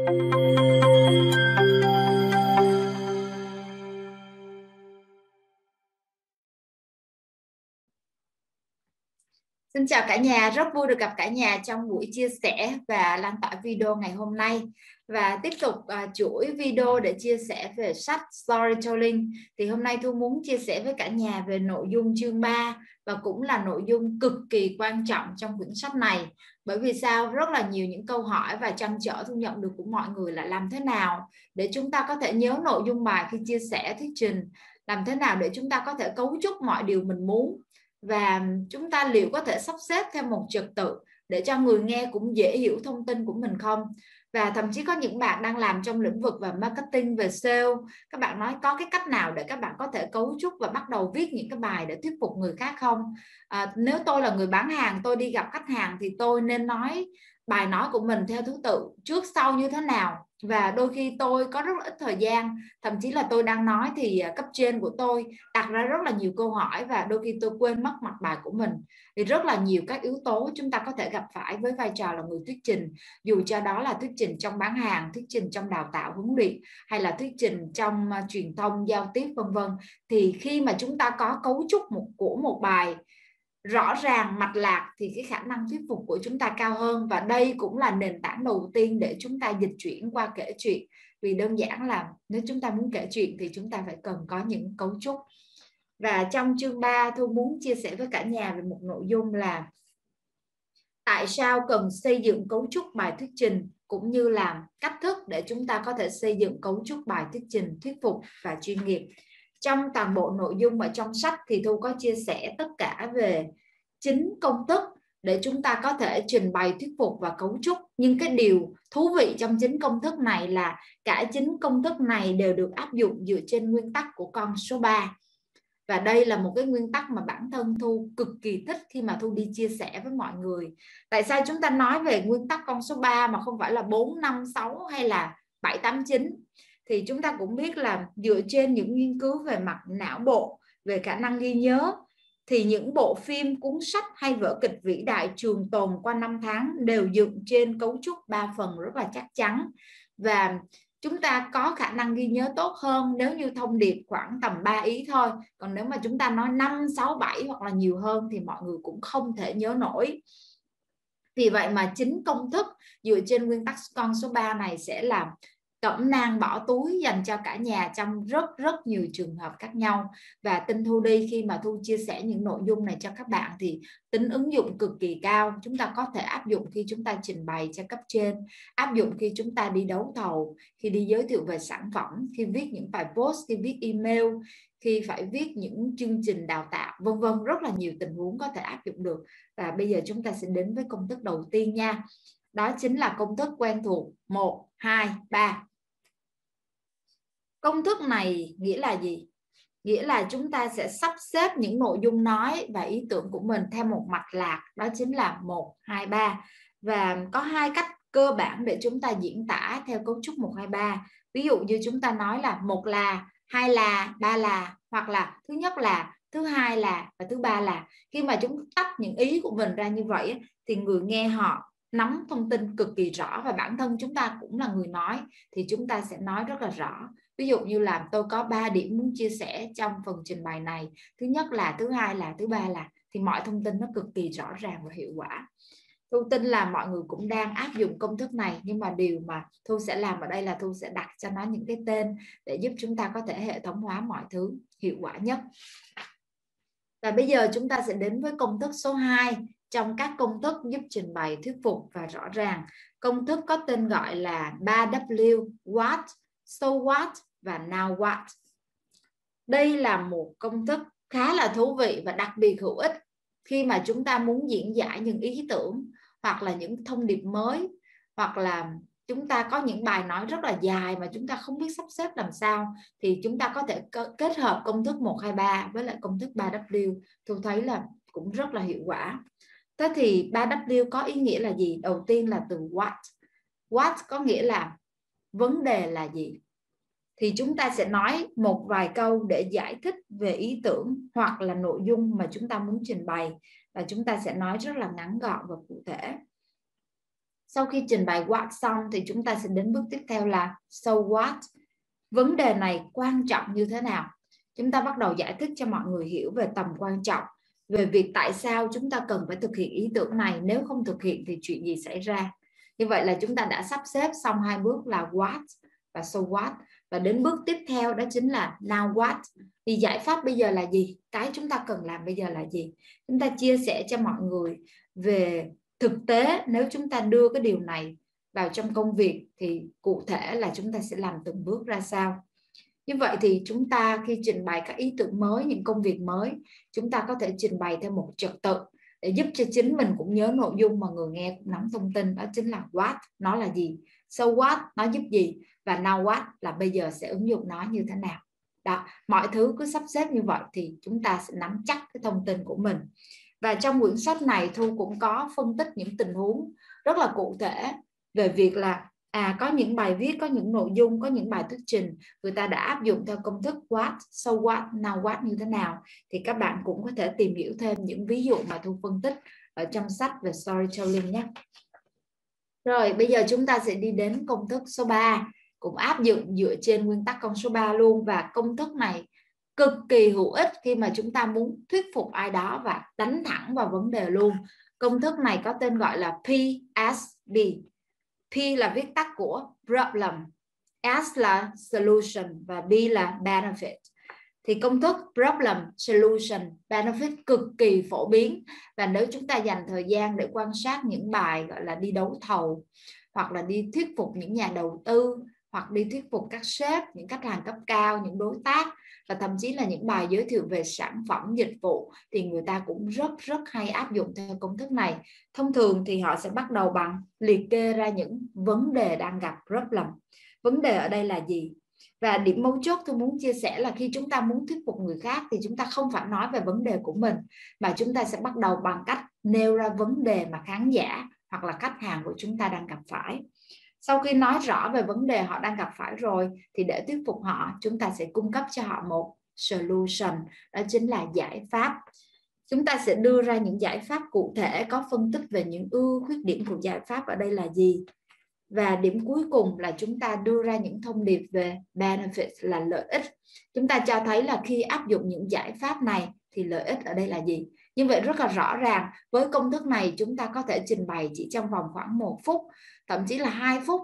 Xin chào cả nhà, rất vui được gặp cả nhà trong buổi chia sẻ và lan tỏa video ngày hôm nay và tiếp tục uh, chuỗi video để chia sẻ về sách storytelling. Thì hôm nay Thu muốn chia sẻ với cả nhà về nội dung chương 3 và cũng là nội dung cực kỳ quan trọng trong quyển sách này. Bởi vì sao? Rất là nhiều những câu hỏi và trăn trở Thu nhận được của mọi người là làm thế nào để chúng ta có thể nhớ nội dung bài khi chia sẻ thuyết trình? Làm thế nào để chúng ta có thể cấu trúc mọi điều mình muốn? Và chúng ta liệu có thể sắp xếp theo một trật tự để cho người nghe cũng dễ hiểu thông tin của mình không? Và thậm chí có những bạn đang làm trong lĩnh vực về marketing về sale. Các bạn nói có cái cách nào để các bạn có thể cấu trúc và bắt đầu viết những cái bài để thuyết phục người khác không? À, nếu tôi là người bán hàng tôi đi gặp khách hàng thì tôi nên nói bài nói của mình theo thứ tự trước sau như thế nào? Và đôi khi tôi có rất là ít thời gian, thậm chí là tôi đang nói thì à, cấp trên của tôi đặt ra rất là nhiều câu hỏi và đôi khi tôi quên mất mặt bài của mình. Thì rất là nhiều các yếu tố chúng ta có thể gặp phải với vai trò là người thuyết trình. Dù cho đó là thuyết trình trong bán hàng, thuyết trình trong đào tạo huấn luyện, hay là thuyết trình trong à, truyền thông, giao tiếp, vân vân, thì khi mà chúng ta có cấu trúc một, của một bài rõ ràng mạch lạc thì cái khả năng thuyết phục của chúng ta cao hơn và đây cũng là nền tảng đầu tiên để chúng ta dịch chuyển qua kể chuyện. Vì đơn giản là nếu chúng ta muốn kể chuyện thì chúng ta phải cần có những cấu trúc. Và trong chương 3 tôi muốn chia sẻ với cả nhà về một nội dung là tại sao cần xây dựng cấu trúc bài thuyết trình cũng như là cách thức để chúng ta có thể xây dựng cấu trúc bài thuyết trình thuyết phục và chuyên nghiệp trong toàn bộ nội dung ở trong sách thì thu có chia sẻ tất cả về chính công thức để chúng ta có thể trình bày thuyết phục và cấu trúc. Nhưng cái điều thú vị trong chính công thức này là cả chính công thức này đều được áp dụng dựa trên nguyên tắc của con số 3 và đây là một cái nguyên tắc mà bản thân thu cực kỳ thích khi mà thu đi chia sẻ với mọi người. Tại sao chúng ta nói về nguyên tắc con số 3 mà không phải là 4 5 6 hay là 7 8 9 thì chúng ta cũng biết là dựa trên những nghiên cứu về mặt não bộ về khả năng ghi nhớ thì những bộ phim cuốn sách hay vở kịch vĩ đại trường tồn qua năm tháng đều dựng trên cấu trúc ba phần rất là chắc chắn. Và chúng ta có khả năng ghi nhớ tốt hơn nếu như thông điệp khoảng tầm 3 ý thôi. Còn nếu mà chúng ta nói 5, 6, 7 hoặc là nhiều hơn thì mọi người cũng không thể nhớ nổi. Vì vậy mà chính công thức dựa trên nguyên tắc con số 3 này sẽ làm cẩm nang bỏ túi dành cho cả nhà trong rất rất nhiều trường hợp khác nhau. Và tinh thu đi khi mà thu chia sẻ những nội dung này cho các bạn thì tính ứng dụng cực kỳ cao. Chúng ta có thể áp dụng khi chúng ta trình bày cho cấp trên, áp dụng khi chúng ta đi đấu thầu, khi đi giới thiệu về sản phẩm, khi viết những bài post, khi viết email, khi phải viết những chương trình đào tạo, vân vân. Rất là nhiều tình huống có thể áp dụng được. Và bây giờ chúng ta sẽ đến với công thức đầu tiên nha. Đó chính là công thức quen thuộc. 1 2 3 công thức này nghĩa là gì? Nghĩa là chúng ta sẽ sắp xếp những nội dung nói và ý tưởng của mình theo một mạch lạc, đó chính là một, hai, ba. Và có hai cách cơ bản để chúng ta diễn tả theo cấu trúc một, hai, ba. Ví dụ như chúng ta nói là một là, hai là, ba là, hoặc là thứ nhất là, thứ hai là và thứ ba là. Khi mà chúng tách những ý của mình ra như vậy thì người nghe họ nắm thông tin cực kỳ rõ và bản thân chúng ta cũng là người nói, thì chúng ta sẽ nói rất là rõ ví dụ như là tôi có 3 điểm muốn chia sẻ trong phần trình bày này. Thứ nhất là thứ hai là thứ ba là thì mọi thông tin nó cực kỳ rõ ràng và hiệu quả. Thu tin là mọi người cũng đang áp dụng công thức này nhưng mà điều mà thu sẽ làm ở đây là thu sẽ đặt cho nó những cái tên để giúp chúng ta có thể hệ thống hóa mọi thứ hiệu quả nhất. Và bây giờ chúng ta sẽ đến với công thức số 2 trong các công thức giúp trình bày thuyết phục và rõ ràng. Công thức có tên gọi là 3W, what, so what và now what. Đây là một công thức khá là thú vị và đặc biệt hữu ích khi mà chúng ta muốn diễn giải những ý tưởng hoặc là những thông điệp mới, hoặc là chúng ta có những bài nói rất là dài mà chúng ta không biết sắp xếp làm sao, thì chúng ta có thể kết hợp công thức 123 với lại công thức 3W tôi thấy là cũng rất là hiệu quả. Thế thì 3W có ý nghĩa là gì? Đầu tiên là từ what. What có nghĩa là vấn đề là gì? Thì chúng ta sẽ nói một vài câu để giải thích về ý tưởng hoặc là nội dung mà chúng ta muốn trình bày. Và chúng ta sẽ nói rất là ngắn gọn và cụ thể. sau khi trình bày what xong thì chúng ta sẽ đến bước tiếp theo là, so what? Vấn đề này quan trọng như thế nào? Chúng ta bắt đầu giải thích cho mọi người hiểu về tầm quan trọng, về việc tại sao chúng ta cần phải thực hiện ý tưởng này. Nếu không thực hiện thì chuyện gì xảy ra? Như vậy là chúng ta đã sắp xếp xong hai bước là what và so what và đến bước tiếp theo đó chính là now what? Thì giải pháp bây giờ là gì? Cái chúng ta cần làm bây giờ là gì? Chúng ta chia sẻ cho mọi người về thực tế. Nếu chúng ta đưa cái điều này vào trong công việc thì cụ thể là chúng ta sẽ làm từng bước ra sao? Như vậy thì chúng ta khi trình bày các ý tưởng mới, những công việc mới, chúng ta có thể trình bày theo một trật tự để giúp cho chính mình cũng nhớ nội dung mà người nghe cũng nắm thông tin. Đó chính là what. Nó là gì? So what? Nó giúp gì? Và now what? Là bây giờ sẽ ứng dụng nó như thế nào? Đó, mọi thứ cứ sắp xếp như vậy thì chúng ta sẽ nắm chắc cái thông tin của mình. Và trong quyển sách này, thu cũng có phân tích những tình huống rất là cụ thể về việc là à có những bài viết, có những nội dung, có những bài thuyết trình, người ta đã áp dụng theo công thức what, so what, now what như thế nào? Thì các bạn cũng có thể tìm hiểu thêm những ví dụ mà thu phân tích ở trong sách về storytelling nhé. Rồi, bây giờ chúng ta sẽ đi đến công thức số 3 cũng áp dụng dựa trên nguyên tắc con số 3 luôn. Và công thức này cực kỳ hữu ích khi mà chúng ta muốn thuyết phục ai đó và đánh thẳng vào vấn đề luôn. Công thức này có tên gọi là PSB P là viết tắt của problem, S là solution và B là benefit. Thì công thức problem, solution, benefit cực kỳ phổ biến. Và nếu chúng ta dành thời gian để quan sát những bài gọi là đi đấu thầu hoặc là đi thuyết phục những nhà đầu tư hoặc đi thuyết phục các sếp, những khách hàng cấp cao, những đối tác và thậm chí là những bài giới thiệu về sản phẩm, dịch vụ thì người ta cũng rất rất hay áp dụng theo công thức này. Thông thường thì họ sẽ bắt đầu bằng liệt kê ra những vấn đề đang gặp problem. Vấn đề ở đây là gì? Và điểm mấu chốt tôi muốn chia sẻ là khi chúng ta muốn thuyết phục người khác thì chúng ta không phải nói về vấn đề của mình, mà chúng ta sẽ bắt đầu bằng cách nêu ra vấn đề mà khán giả hoặc là khách hàng của chúng ta đang gặp phải sau khi nói rõ về vấn đề họ đang gặp phải rồi, thì để thuyết phục họ, chúng ta sẽ cung cấp cho họ một solution, đó chính là giải pháp. Chúng ta sẽ đưa ra những giải pháp cụ thể có phân tích về những ưu khuyết điểm của giải pháp ở đây là gì. Và điểm cuối cùng là chúng ta đưa ra những thông điệp về benefit là lợi ích. Chúng ta cho thấy là khi áp dụng những giải pháp này thì lợi ích ở đây là gì? Như vậy rất là rõ ràng, với công thức này chúng ta có thể trình bày chỉ trong vòng khoảng một phút, thậm chí là hai phút.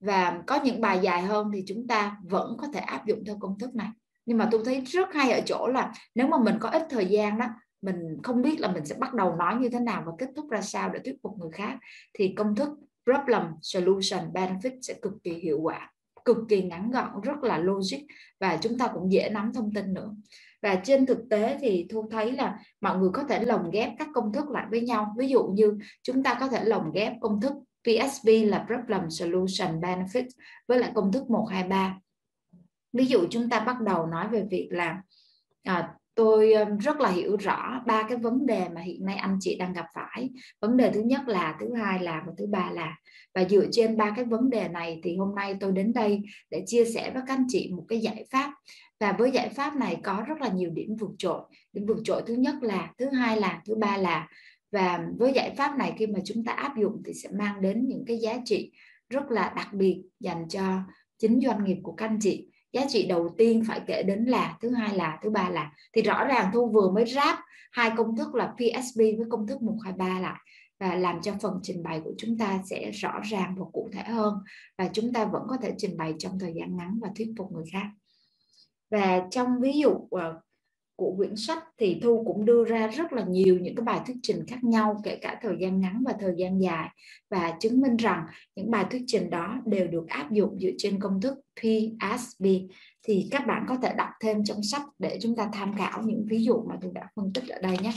Và có những bài dài hơn thì chúng ta vẫn có thể áp dụng theo công thức này. Nhưng mà tôi thấy rất hay ở chỗ là nếu mà mình có ít thời gian đó, mình không biết là mình sẽ bắt đầu nói như thế nào và kết thúc ra sao để thuyết phục người khác, thì công thức problem solution benefit sẽ cực kỳ hiệu quả, cực kỳ ngắn gọn, rất là logic và chúng ta cũng dễ nắm thông tin nữa và trên thực tế thì thu thấy là mọi người có thể lồng ghép các công thức lại với nhau. Ví dụ như chúng ta có thể lồng ghép công thức PSB là Problem Solution Benefit với lại công thức 123 ví dụ chúng ta bắt đầu nói về việc là à, tôi rất là hiểu rõ ba cái vấn đề mà hiện nay anh chị đang gặp phải. Vấn đề thứ nhất là, thứ hai là và thứ ba là. Và dựa trên ba cái vấn đề này thì hôm nay tôi đến đây để chia sẻ với các anh chị một cái giải pháp. Và với giải pháp này có rất là nhiều điểm vượt trội. Điểm vượt trội thứ nhất là, thứ hai là, thứ ba là. Và với giải pháp này khi mà chúng ta áp dụng thì sẽ mang đến những cái giá trị rất là đặc biệt dành cho chính doanh nghiệp của các anh chị giá trị đầu tiên phải kể đến là, thứ hai là, thứ ba là. Thì rõ ràng thu vừa mới ráp hai công thức là PSB với công thức 123 lại. Và làm cho phần trình bày của chúng ta sẽ rõ ràng và cụ thể hơn. Và chúng ta vẫn có thể trình bày trong thời gian ngắn và thuyết phục người khác. Và trong ví dụ ờ, của quyển sách thì thu cũng đưa ra rất là nhiều những cái bài thuyết trình khác nhau, kể cả thời gian ngắn và thời gian dài. Và chứng minh rằng những bài thuyết trình đó đều được áp dụng dựa trên công thức PSB thì các bạn có thể đọc thêm trong sách để chúng ta tham khảo những ví dụ mà tôi đã phân tích ở đây nhé.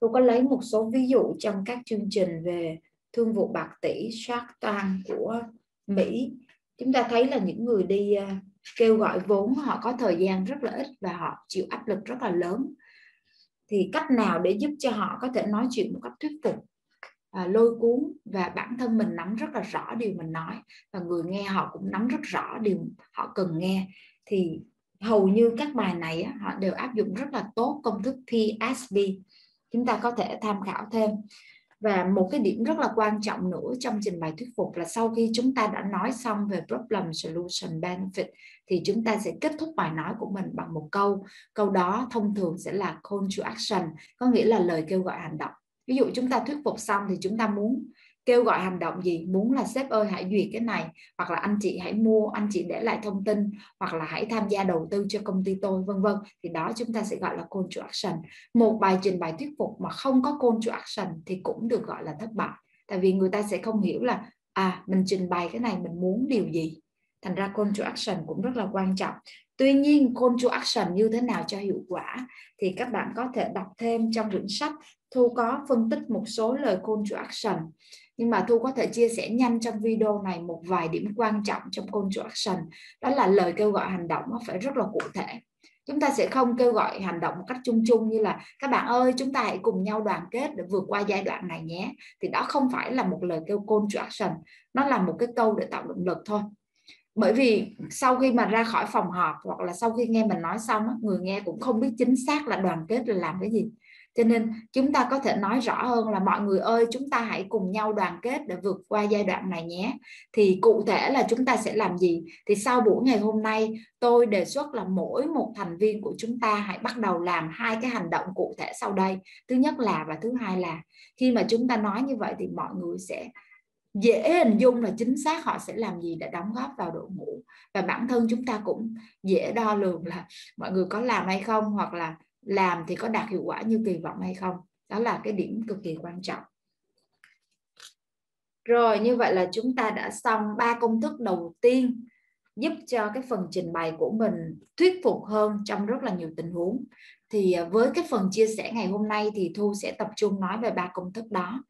Tôi có lấy một số ví dụ trong các chương trình về thương vụ bạc tỷ Shark Tank của Mỹ. Chúng ta thấy là những người đi à, kêu gọi vốn họ có thời gian rất là ít và họ chịu áp lực rất là lớn. Thì cách nào để giúp cho họ có thể nói chuyện một cách thuyết phục à, lôi cuốn và bản thân mình nắm rất là rõ điều mình nói và người nghe họ cũng nắm rất rõ điều họ cần nghe thì hầu như các bài này họ đều áp dụng rất là tốt công thức PSB chúng ta có thể tham khảo thêm và một cái điểm rất là quan trọng nữa trong trình bày thuyết phục là sau khi chúng ta đã nói xong về problem solution benefit thì chúng ta sẽ kết thúc bài nói của mình bằng một câu. Câu đó thông thường sẽ là call to action, có nghĩa là lời kêu gọi hành động. Ví dụ chúng ta thuyết phục xong thì chúng ta muốn kêu gọi hành động gì? Muốn là sếp ơi, hãy duyệt cái này. Hoặc là anh chị hãy mua, anh chị để lại thông tin. Hoặc là hãy tham gia đầu tư cho công ty tôi, vân vân. Thì đó chúng ta sẽ gọi là call to action. Một bài trình bày thuyết phục mà không có call to action thì cũng được gọi là thất bại. Tại vì người ta sẽ không hiểu là à mình trình bày cái này mình muốn điều gì. Thành ra call to action cũng rất là quan trọng. Tuy nhiên, call to action như thế nào cho hiệu quả thì các bạn có thể đọc thêm trong quyển sách thu có phân tích một số lời call to action nhưng mà thu có thể chia sẻ nhanh trong video này một vài điểm quan trọng trong call to action. Đó là lời kêu gọi hành động nó phải rất là cụ thể. Chúng ta sẽ không kêu gọi hành động một cách chung chung như là, các bạn ơi, chúng ta hãy cùng nhau đoàn kết để vượt qua giai đoạn này nhé. Thì đó không phải là một lời kêu call to action. Nó là một cái câu để tạo động lực thôi. Bởi vì sau khi mà ra khỏi phòng họp hoặc là sau khi nghe mình nói xong người nghe cũng không biết chính xác là đoàn kết là làm cái gì cho nên chúng ta có thể nói rõ hơn là mọi người ơi, chúng ta hãy cùng nhau đoàn kết để vượt qua giai đoạn này nhé. Thì cụ thể là chúng ta sẽ làm gì? Thì sau buổi ngày hôm nay, tôi đề xuất là mỗi một thành viên của chúng ta hãy bắt đầu làm hai cái hành động cụ thể sau đây. Thứ nhất là và thứ hai là, khi mà chúng ta nói như vậy thì mọi người sẽ dễ hình dung là chính xác họ sẽ làm gì để đóng góp vào đội ngũ. Và bản thân chúng ta cũng dễ đo lường là mọi người có làm hay không, hoặc là làm thì có đạt hiệu quả như kỳ vọng hay không? Đó là cái điểm cực kỳ quan trọng. Rồi, như vậy là chúng ta đã xong ba công thức đầu tiên giúp cho cái phần trình bày của mình thuyết phục hơn trong rất là nhiều tình huống. Thì à, với cái phần chia sẻ ngày hôm nay thì thu sẽ tập trung nói về ba công thức đó.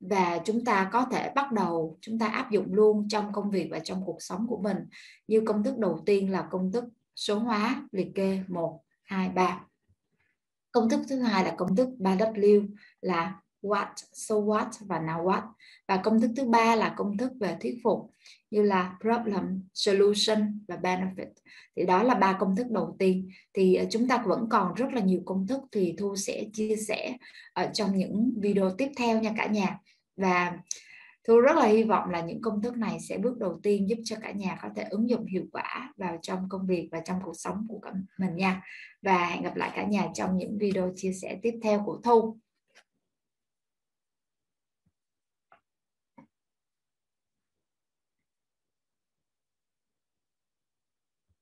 Và chúng ta có thể bắt đầu, chúng ta áp dụng luôn trong công việc và trong cuộc sống của mình. Như công thức đầu tiên là công thức số hóa liệt kê 1 2 3 công thức thứ hai là công thức 3W là what, so what và now what. Và công thức thứ ba là công thức về thuyết phục như là problem, solution và benefit. Thì đó là ba công thức đầu tiên. Thì ờ, chúng ta vẫn còn rất là nhiều công thức thì thu sẽ chia sẻ ở trong những video tiếp theo nha cả nhà. Và Thu rất là hy vọng là những công thức này sẽ bước đầu tiên giúp cho cả nhà có thể ứng dụng hiệu quả vào trong công việc và trong cuộc sống của mình nha. Và hẹn gặp lại cả nhà trong những video chia sẻ tiếp theo của Thu.